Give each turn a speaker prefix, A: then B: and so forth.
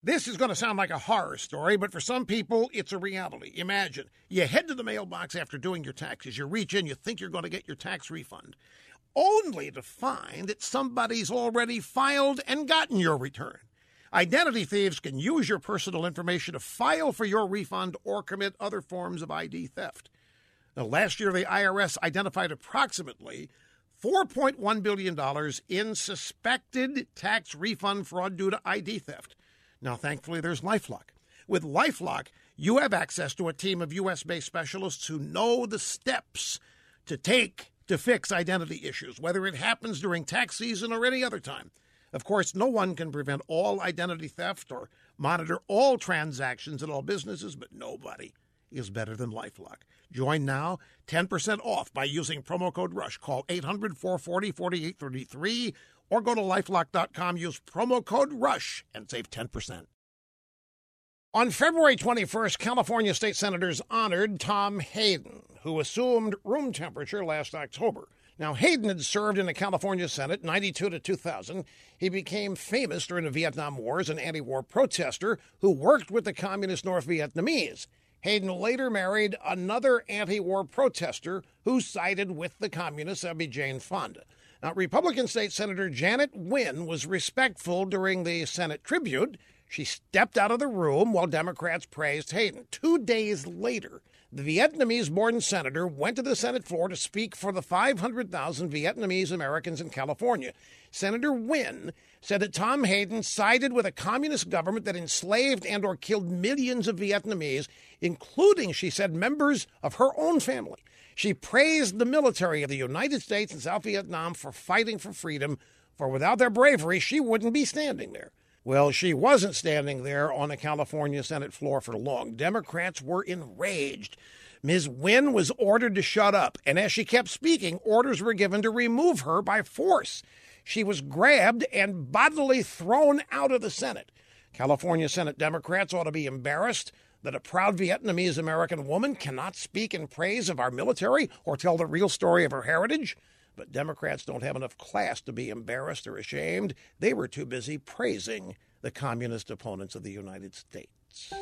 A: This is going to sound like a horror story, but for some people, it's a reality. Imagine you head to the mailbox after doing your taxes, you reach in, you think you're going to get your tax refund, only to find that somebody's already filed and gotten your return. Identity thieves can use your personal information to file for your refund or commit other forms of ID theft. Now, last year, the IRS identified approximately $4.1 billion in suspected tax refund fraud due to ID theft. Now, thankfully, there's Lifelock. With Lifelock, you have access to a team of U.S. based specialists who know the steps to take to fix identity issues, whether it happens during tax season or any other time. Of course, no one can prevent all identity theft or monitor all transactions at all businesses, but nobody is better than Lifelock. Join now, 10% off by using promo code RUSH. Call 800 440 4833 or go to lifelock.com, use promo code RUSH, and save 10%. On February 21st, California state senators honored Tom Hayden, who assumed room temperature last October. Now, Hayden had served in the California Senate 92 to 2000. He became famous during the Vietnam War as an anti war protester who worked with the communist North Vietnamese. Hayden later married another anti war protester who sided with the communists, that'd Jane Fonda. Now, Republican State Senator Janet Nguyen was respectful during the Senate tribute. She stepped out of the room while Democrats praised Hayden. Two days later, the Vietnamese born senator went to the Senate floor to speak for the 500,000 Vietnamese Americans in California. Senator Nguyen said that Tom Hayden sided with a communist government that enslaved and or killed millions of Vietnamese, including, she said, members of her own family. She praised the military of the United States and South Vietnam for fighting for freedom, for without their bravery, she wouldn't be standing there. Well, she wasn't standing there on the California Senate floor for long. Democrats were enraged. Ms. Nguyen was ordered to shut up, and as she kept speaking, orders were given to remove her by force. She was grabbed and bodily thrown out of the Senate. California Senate Democrats ought to be embarrassed that a proud Vietnamese American woman cannot speak in praise of our military or tell the real story of her heritage? But Democrats don't have enough class to be embarrassed or ashamed. They were too busy praising the communist opponents of the United States.